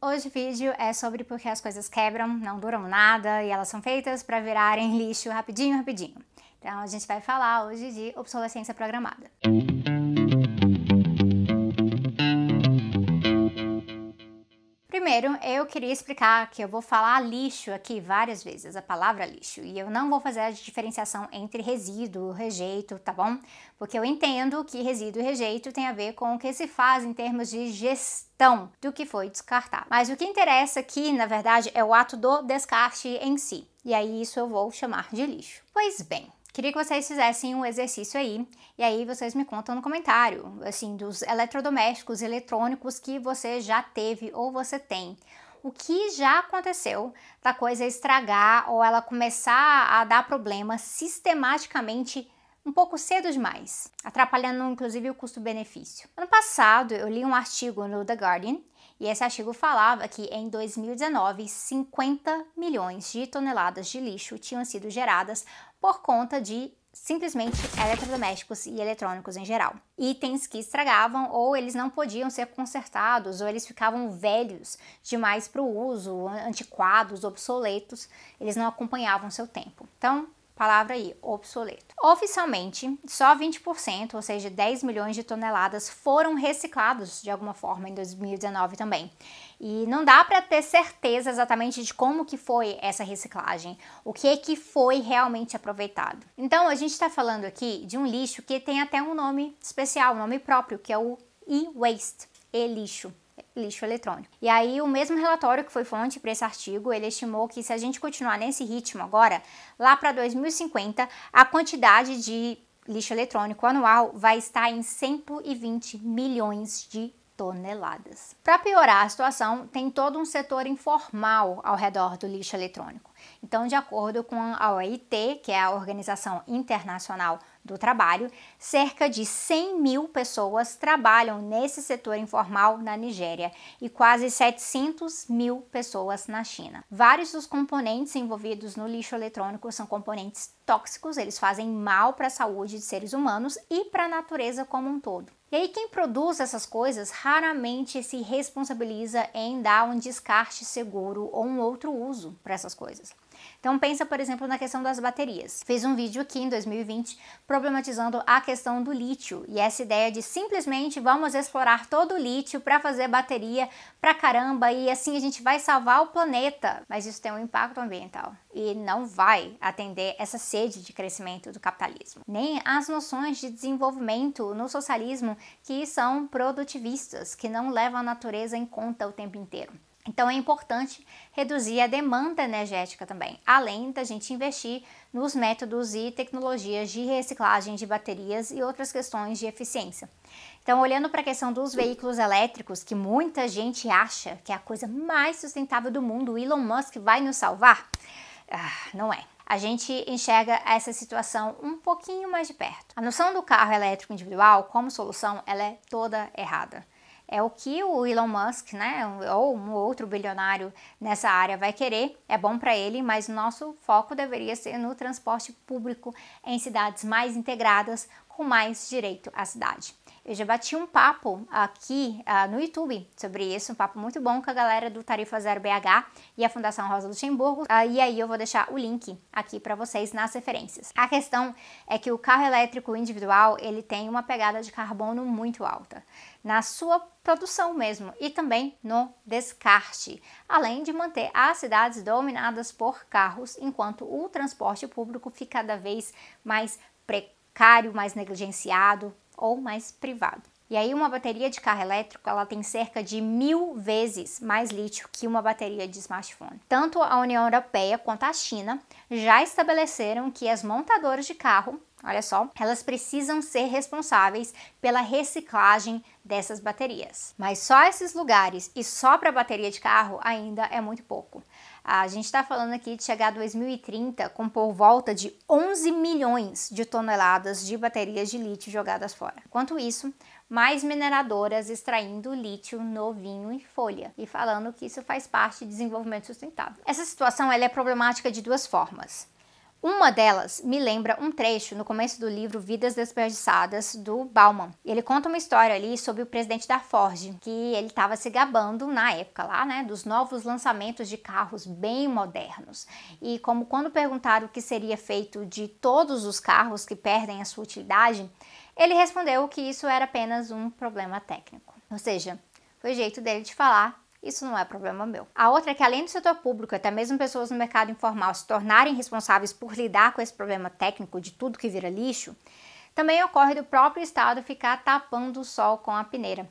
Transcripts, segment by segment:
Hoje o vídeo é sobre porque as coisas quebram, não duram nada e elas são feitas para virarem lixo rapidinho, rapidinho. Então a gente vai falar hoje de obsolescência programada. Primeiro, eu queria explicar que eu vou falar lixo aqui várias vezes, a palavra lixo, e eu não vou fazer a diferenciação entre resíduo, rejeito, tá bom? Porque eu entendo que resíduo e rejeito tem a ver com o que se faz em termos de gestão do que foi descartado. Mas o que interessa aqui, na verdade, é o ato do descarte em si. E aí isso eu vou chamar de lixo. Pois bem, Queria que vocês fizessem um exercício aí, e aí vocês me contam no comentário, assim, dos eletrodomésticos eletrônicos que você já teve ou você tem. O que já aconteceu da coisa estragar ou ela começar a dar problema sistematicamente um pouco cedo demais, atrapalhando inclusive o custo-benefício. Ano passado eu li um artigo no The Guardian e esse artigo falava que em 2019 50 milhões de toneladas de lixo tinham sido geradas por conta de simplesmente eletrodomésticos e eletrônicos em geral. Itens que estragavam ou eles não podiam ser consertados ou eles ficavam velhos demais para o uso, antiquados, obsoletos, eles não acompanhavam seu tempo. Então, palavra aí, obsoleto. Oficialmente, só 20%, ou seja, 10 milhões de toneladas, foram reciclados de alguma forma em 2019 também. E não dá para ter certeza exatamente de como que foi essa reciclagem, o que que foi realmente aproveitado. Então, a gente está falando aqui de um lixo que tem até um nome especial, um nome próprio, que é o e-waste, e-lixo lixo eletrônico. E aí o mesmo relatório que foi fonte para esse artigo, ele estimou que se a gente continuar nesse ritmo agora, lá para 2050, a quantidade de lixo eletrônico anual vai estar em 120 milhões de toneladas. Para piorar a situação, tem todo um setor informal ao redor do lixo eletrônico. Então, de acordo com a OIT, que é a Organização Internacional do Trabalho, cerca de 100 mil pessoas trabalham nesse setor informal na Nigéria e quase 700 mil pessoas na China. Vários dos componentes envolvidos no lixo eletrônico são componentes tóxicos, eles fazem mal para a saúde de seres humanos e para a natureza como um todo. E aí quem produz essas coisas raramente se responsabiliza em dar um descarte seguro ou um outro uso para essas coisas. Então pensa, por exemplo, na questão das baterias. Fiz um vídeo aqui em 2020 problematizando a questão do lítio e essa ideia de simplesmente vamos explorar todo o lítio para fazer bateria pra caramba e assim a gente vai salvar o planeta. Mas isso tem um impacto ambiental e não vai atender essa sede de crescimento do capitalismo. Nem as noções de desenvolvimento no socialismo que são produtivistas, que não levam a natureza em conta o tempo inteiro. Então é importante reduzir a demanda energética também, além da gente investir nos métodos e tecnologias de reciclagem de baterias e outras questões de eficiência. Então, olhando para a questão dos veículos elétricos, que muita gente acha que é a coisa mais sustentável do mundo, Elon Musk vai nos salvar? Ah, não é a gente enxerga essa situação um pouquinho mais de perto. A noção do carro elétrico individual como solução, ela é toda errada é o que o Elon Musk, né, ou um outro bilionário nessa área vai querer, é bom para ele, mas nosso foco deveria ser no transporte público em cidades mais integradas, com mais direito à cidade. Eu já bati um papo aqui uh, no YouTube sobre isso, um papo muito bom com a galera do Tarifa Zero BH e a Fundação Rosa Luxemburgo. Uh, e aí eu vou deixar o link aqui para vocês nas referências. A questão é que o carro elétrico individual ele tem uma pegada de carbono muito alta na sua produção mesmo e também no descarte, além de manter as cidades dominadas por carros, enquanto o transporte público fica cada vez mais precário, mais negligenciado, ou mais privado. E aí uma bateria de carro elétrico ela tem cerca de mil vezes mais lítio que uma bateria de smartphone. Tanto a União Europeia quanto a China já estabeleceram que as montadoras de carro, olha só, elas precisam ser responsáveis pela reciclagem dessas baterias. Mas só esses lugares e só para bateria de carro ainda é muito pouco. A gente está falando aqui de chegar a 2030 com por volta de 11 milhões de toneladas de baterias de lítio jogadas fora. Enquanto isso, mais mineradoras extraindo lítio novinho em folha e falando que isso faz parte de desenvolvimento sustentável. Essa situação é problemática de duas formas. Uma delas me lembra um trecho no começo do livro Vidas Desperdiçadas, do Bauman. Ele conta uma história ali sobre o presidente da Ford, que ele estava se gabando na época lá, né, dos novos lançamentos de carros bem modernos. E como quando perguntaram o que seria feito de todos os carros que perdem a sua utilidade, ele respondeu que isso era apenas um problema técnico. Ou seja, foi o jeito dele de falar isso não é problema meu. A outra é que, além do setor público, até mesmo pessoas no mercado informal se tornarem responsáveis por lidar com esse problema técnico de tudo que vira lixo, também ocorre do próprio Estado ficar tapando o sol com a peneira.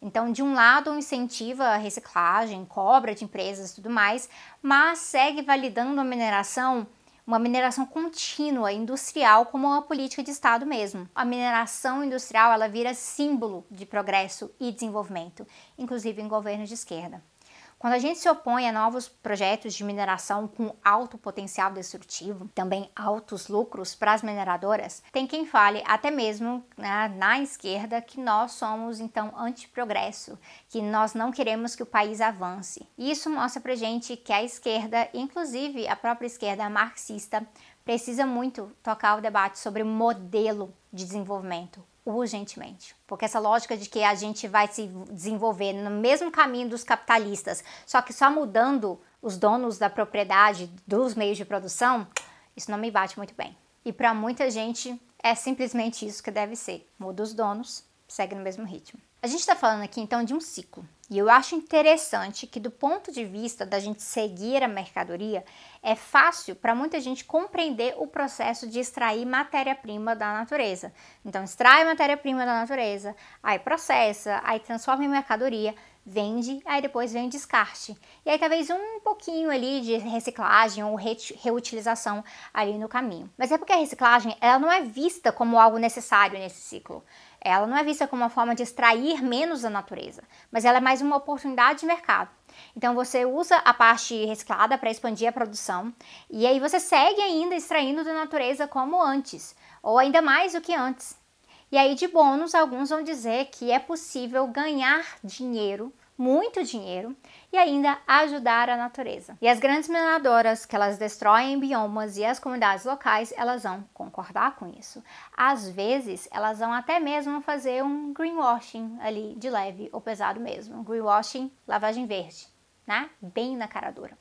Então, de um lado, incentiva a reciclagem, cobra de empresas e tudo mais, mas segue validando a mineração uma mineração contínua, industrial, como uma política de Estado mesmo. A mineração industrial ela vira símbolo de progresso e desenvolvimento, inclusive em governos de esquerda. Quando a gente se opõe a novos projetos de mineração com alto potencial destrutivo, também altos lucros para as mineradoras, tem quem fale, até mesmo né, na esquerda, que nós somos então anti-progresso, que nós não queremos que o país avance. E isso mostra pra gente que a esquerda, inclusive a própria esquerda marxista, precisa muito tocar o debate sobre modelo de desenvolvimento urgentemente. Porque essa lógica de que a gente vai se desenvolver no mesmo caminho dos capitalistas, só que só mudando os donos da propriedade dos meios de produção, isso não me bate muito bem. E para muita gente é simplesmente isso que deve ser. Muda os donos, segue no mesmo ritmo. A gente está falando aqui então de um ciclo. E eu acho interessante que, do ponto de vista da gente seguir a mercadoria, é fácil para muita gente compreender o processo de extrair matéria-prima da natureza. Então, extrai matéria-prima da natureza, aí processa, aí transforma em mercadoria, vende, aí depois vem o descarte. E aí talvez um pouquinho ali de reciclagem ou reutilização ali no caminho. Mas é porque a reciclagem ela não é vista como algo necessário nesse ciclo. Ela não é vista como uma forma de extrair menos da natureza, mas ela é mais uma oportunidade de mercado. Então você usa a parte reciclada para expandir a produção e aí você segue ainda extraindo da natureza como antes, ou ainda mais do que antes. E aí de bônus alguns vão dizer que é possível ganhar dinheiro muito dinheiro e ainda ajudar a natureza. E as grandes mineradoras que elas destroem biomas e as comunidades locais, elas vão concordar com isso. Às vezes, elas vão até mesmo fazer um greenwashing ali de leve ou pesado mesmo, greenwashing, lavagem verde, né? Bem na cara dura.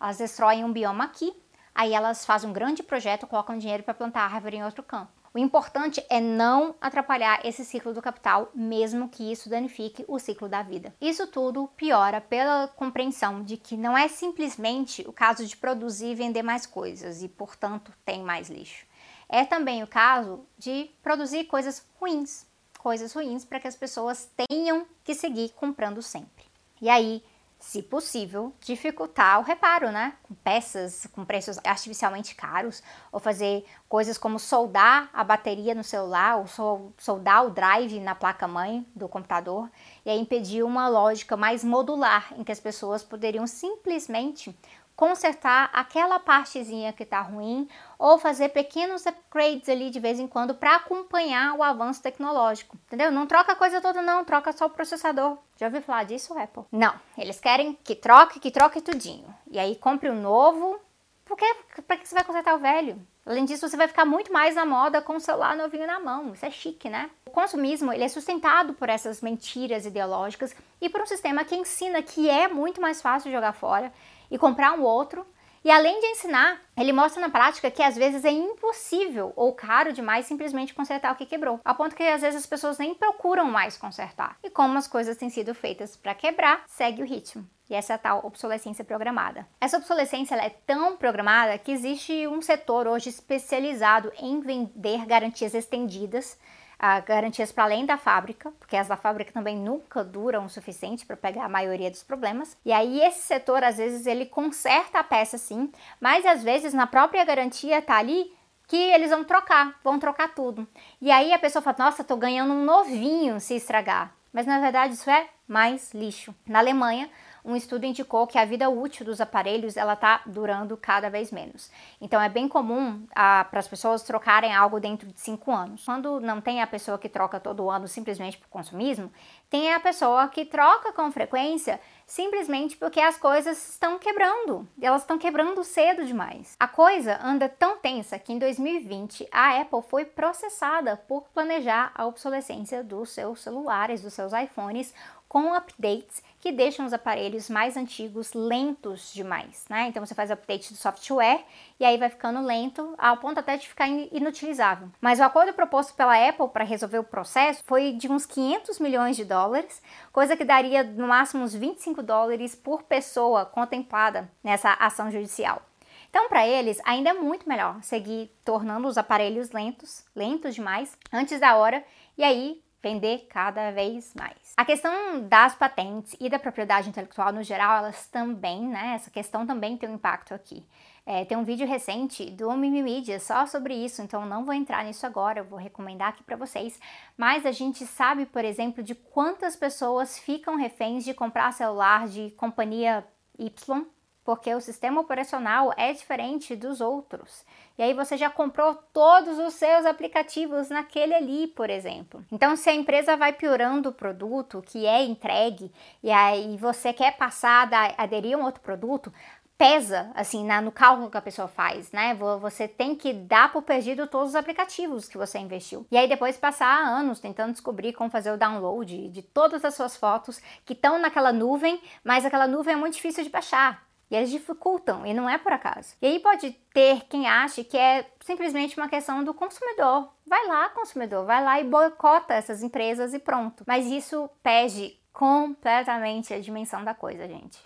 Elas destroem um bioma aqui, aí elas fazem um grande projeto, colocam dinheiro para plantar árvore em outro campo. O importante é não atrapalhar esse ciclo do capital, mesmo que isso danifique o ciclo da vida. Isso tudo piora pela compreensão de que não é simplesmente o caso de produzir e vender mais coisas e, portanto, tem mais lixo. É também o caso de produzir coisas ruins, coisas ruins para que as pessoas tenham que seguir comprando sempre. E aí, se possível, dificultar o reparo, né? Com peças com preços artificialmente caros, ou fazer coisas como soldar a bateria no celular, ou soldar o drive na placa-mãe do computador, e aí impedir uma lógica mais modular, em que as pessoas poderiam simplesmente consertar aquela partezinha que está ruim ou fazer pequenos upgrades ali de vez em quando para acompanhar o avanço tecnológico, entendeu? Não troca a coisa toda não, troca só o processador. Já ouviu falar disso, Apple? Não, eles querem que troque, que troque tudinho. E aí compre o um novo, porque para que você vai consertar o velho? Além disso, você vai ficar muito mais na moda com o celular novinho na mão. Isso é chique, né? O consumismo ele é sustentado por essas mentiras ideológicas e por um sistema que ensina que é muito mais fácil jogar fora e comprar um outro. E além de ensinar, ele mostra na prática que às vezes é impossível ou caro demais simplesmente consertar o que quebrou, a ponto que às vezes as pessoas nem procuram mais consertar. E como as coisas têm sido feitas para quebrar, segue o ritmo. E essa é a tal obsolescência programada. Essa obsolescência é tão programada que existe um setor hoje especializado em vender garantias estendidas uh, garantias para além da fábrica, porque as da fábrica também nunca duram o suficiente para pegar a maioria dos problemas. E aí esse setor às vezes ele conserta a peça sim, mas às vezes na própria garantia tá ali que eles vão trocar, vão trocar tudo. E aí a pessoa fala: "Nossa, tô ganhando um novinho se estragar". Mas na verdade isso é mais lixo. Na Alemanha, um estudo indicou que a vida útil dos aparelhos ela está durando cada vez menos. Então é bem comum ah, para as pessoas trocarem algo dentro de cinco anos. Quando não tem a pessoa que troca todo ano simplesmente por consumismo, tem a pessoa que troca com frequência simplesmente porque as coisas estão quebrando. Elas estão quebrando cedo demais. A coisa anda tão tensa que em 2020 a Apple foi processada por planejar a obsolescência dos seus celulares, dos seus iPhones, com updates que deixam os aparelhos mais antigos lentos demais, né? Então você faz update do software e aí vai ficando lento ao ponto até de ficar inutilizável. Mas o acordo proposto pela Apple para resolver o processo foi de uns 500 milhões de dólares, coisa que daria no máximo uns 25 dólares por pessoa contemplada nessa ação judicial. Então, para eles, ainda é muito melhor seguir tornando os aparelhos lentos, lentos demais, antes da hora, e aí vender cada vez mais. A questão das patentes e da propriedade intelectual no geral, elas também, né? Essa questão também tem um impacto aqui. É, tem um vídeo recente do Mimimídia só sobre isso, então não vou entrar nisso agora, eu vou recomendar aqui para vocês. Mas a gente sabe, por exemplo, de quantas pessoas ficam reféns de comprar celular de companhia Y porque o sistema operacional é diferente dos outros. E aí você já comprou todos os seus aplicativos naquele ali, por exemplo. Então, se a empresa vai piorando o produto que é entregue e aí você quer passar a aderir a um outro produto, pesa assim na, no cálculo que a pessoa faz, né? Você tem que dar por perdido todos os aplicativos que você investiu. E aí depois passar anos tentando descobrir como fazer o download de todas as suas fotos que estão naquela nuvem, mas aquela nuvem é muito difícil de baixar. E eles dificultam, e não é por acaso. E aí pode ter quem ache que é simplesmente uma questão do consumidor. Vai lá, consumidor, vai lá e boicota essas empresas e pronto. Mas isso perde completamente a dimensão da coisa, gente.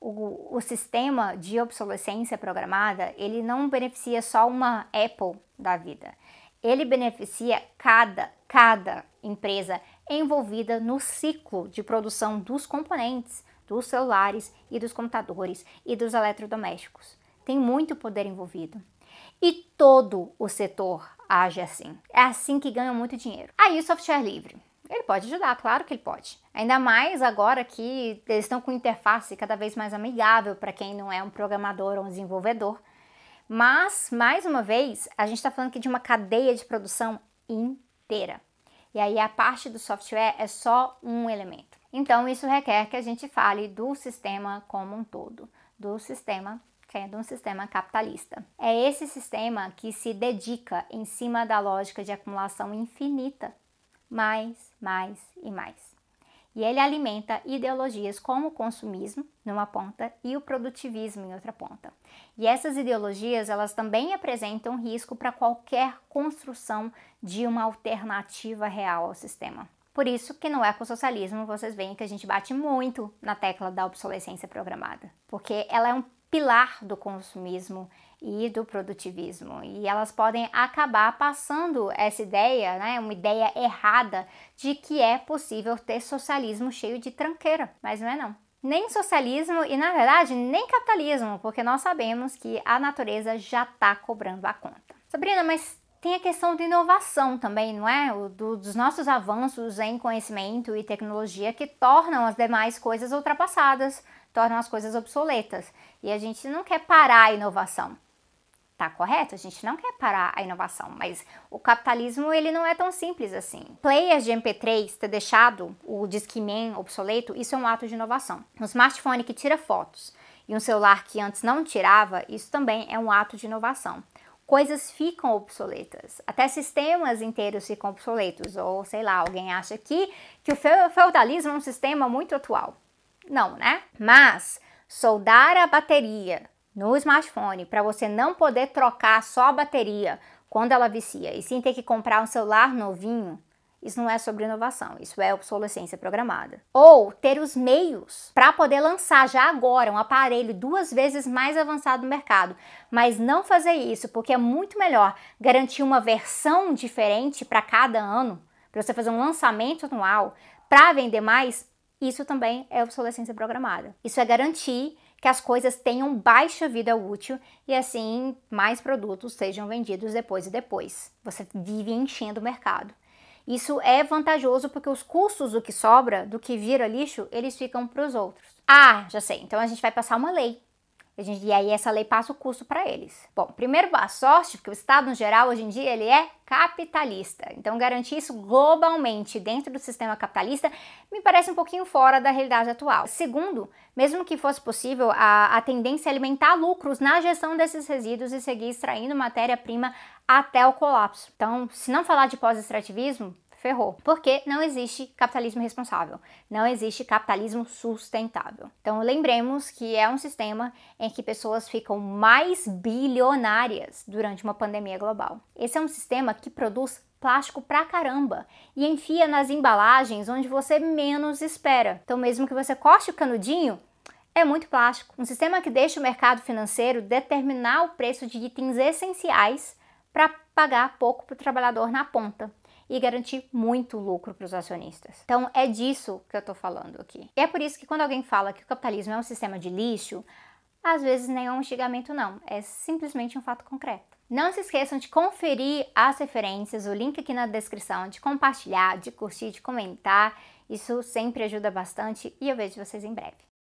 O, o sistema de obsolescência programada, ele não beneficia só uma Apple da vida. Ele beneficia cada, cada empresa envolvida no ciclo de produção dos componentes dos celulares e dos computadores e dos eletrodomésticos. Tem muito poder envolvido. E todo o setor age assim. É assim que ganha muito dinheiro. Aí o software livre. Ele pode ajudar, claro que ele pode. Ainda mais agora que eles estão com interface cada vez mais amigável para quem não é um programador ou um desenvolvedor. Mas, mais uma vez, a gente está falando aqui de uma cadeia de produção inteira. E aí a parte do software é só um elemento. Então, isso requer que a gente fale do sistema como um todo, do sistema que é um sistema capitalista. É esse sistema que se dedica em cima da lógica de acumulação infinita, mais, mais e mais. E ele alimenta ideologias como o consumismo numa ponta e o produtivismo em outra ponta. E essas ideologias, elas também apresentam risco para qualquer construção de uma alternativa real ao sistema. Por isso que no ecossocialismo vocês veem que a gente bate muito na tecla da obsolescência programada, porque ela é um pilar do consumismo e do produtivismo. E elas podem acabar passando essa ideia, né, uma ideia errada de que é possível ter socialismo cheio de tranqueira, mas não é não. Nem socialismo e, na verdade, nem capitalismo, porque nós sabemos que a natureza já está cobrando a conta. Sabrina, mas tem a questão de inovação também, não é? O, do, dos nossos avanços em conhecimento e tecnologia que tornam as demais coisas ultrapassadas, tornam as coisas obsoletas. E a gente não quer parar a inovação. Tá correto? A gente não quer parar a inovação, mas o capitalismo ele não é tão simples assim. Players de MP3 ter deixado o Discman obsoleto, isso é um ato de inovação. Um smartphone que tira fotos e um celular que antes não tirava, isso também é um ato de inovação coisas ficam obsoletas, até sistemas inteiros ficam obsoletos, ou sei lá, alguém acha aqui que o feudalismo é um sistema muito atual. Não, né? Mas soldar a bateria no smartphone para você não poder trocar só a bateria quando ela vicia e sim ter que comprar um celular novinho, isso não é sobre inovação, isso é obsolescência programada. Ou ter os meios para poder lançar já agora um aparelho duas vezes mais avançado no mercado, mas não fazer isso porque é muito melhor garantir uma versão diferente para cada ano, para você fazer um lançamento anual para vender mais. Isso também é obsolescência programada. Isso é garantir que as coisas tenham baixa vida útil e assim mais produtos sejam vendidos depois e depois. Você vive enchendo o mercado. Isso é vantajoso porque os custos do que sobra, do que vira lixo, eles ficam para os outros. Ah, já sei. Então a gente vai passar uma lei E aí essa lei passa o custo para eles. Bom, primeiro boa sorte, porque o Estado no geral hoje em dia ele é capitalista. Então garantir isso globalmente dentro do sistema capitalista me parece um pouquinho fora da realidade atual. Segundo, mesmo que fosse possível, a, a tendência é alimentar lucros na gestão desses resíduos e seguir extraindo matéria-prima até o colapso. Então, se não falar de pós-extrativismo, ferrou. Porque não existe capitalismo responsável, não existe capitalismo sustentável. Então lembremos que é um sistema em que pessoas ficam mais bilionárias durante uma pandemia global. Esse é um sistema que produz plástico pra caramba e enfia nas embalagens onde você menos espera. Então mesmo que você corte o canudinho, é muito plástico. Um sistema que deixa o mercado financeiro determinar o preço de itens essenciais para pagar pouco para o trabalhador na ponta e garantir muito lucro para os acionistas. Então é disso que eu estou falando aqui. E é por isso que quando alguém fala que o capitalismo é um sistema de lixo, às vezes nem é um instigamento não, é simplesmente um fato concreto. Não se esqueçam de conferir as referências, o link aqui na descrição, de compartilhar, de curtir, de comentar. Isso sempre ajuda bastante e eu vejo vocês em breve.